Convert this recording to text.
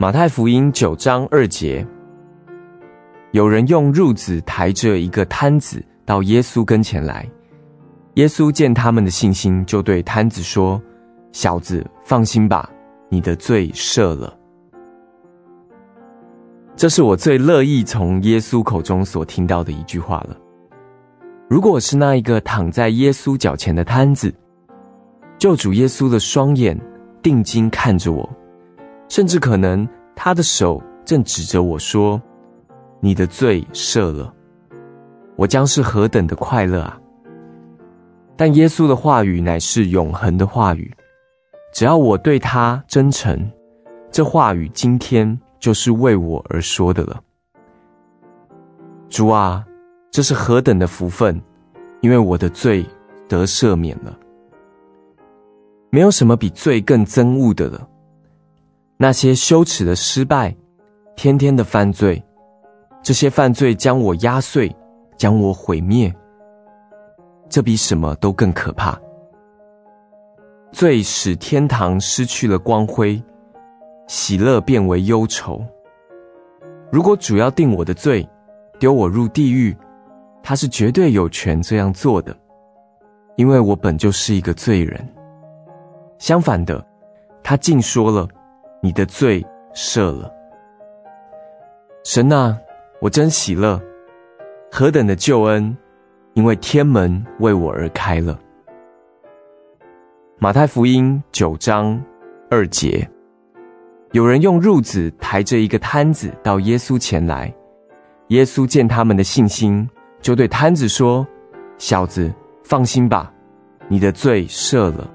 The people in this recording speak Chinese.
马太福音九章二节，有人用褥子抬着一个瘫子到耶稣跟前来，耶稣见他们的信心，就对瘫子说：“小子，放心吧，你的罪赦了。”这是我最乐意从耶稣口中所听到的一句话了。如果是那一个躺在耶稣脚前的瘫子，救主耶稣的双眼定睛看着我。甚至可能，他的手正指着我说：“你的罪赦了。”我将是何等的快乐啊！但耶稣的话语乃是永恒的话语，只要我对他真诚，这话语今天就是为我而说的了。主啊，这是何等的福分，因为我的罪得赦免了。没有什么比罪更憎恶的了。那些羞耻的失败，天天的犯罪，这些犯罪将我压碎，将我毁灭。这比什么都更可怕。罪使天堂失去了光辉，喜乐变为忧愁。如果主要定我的罪，丢我入地狱，他是绝对有权这样做的，因为我本就是一个罪人。相反的，他竟说了。你的罪赦了，神啊，我真喜乐，何等的救恩！因为天门为我而开了。马太福音九章二节，有人用褥子抬着一个瘫子到耶稣前来，耶稣见他们的信心，就对瘫子说：“小子，放心吧，你的罪赦了。”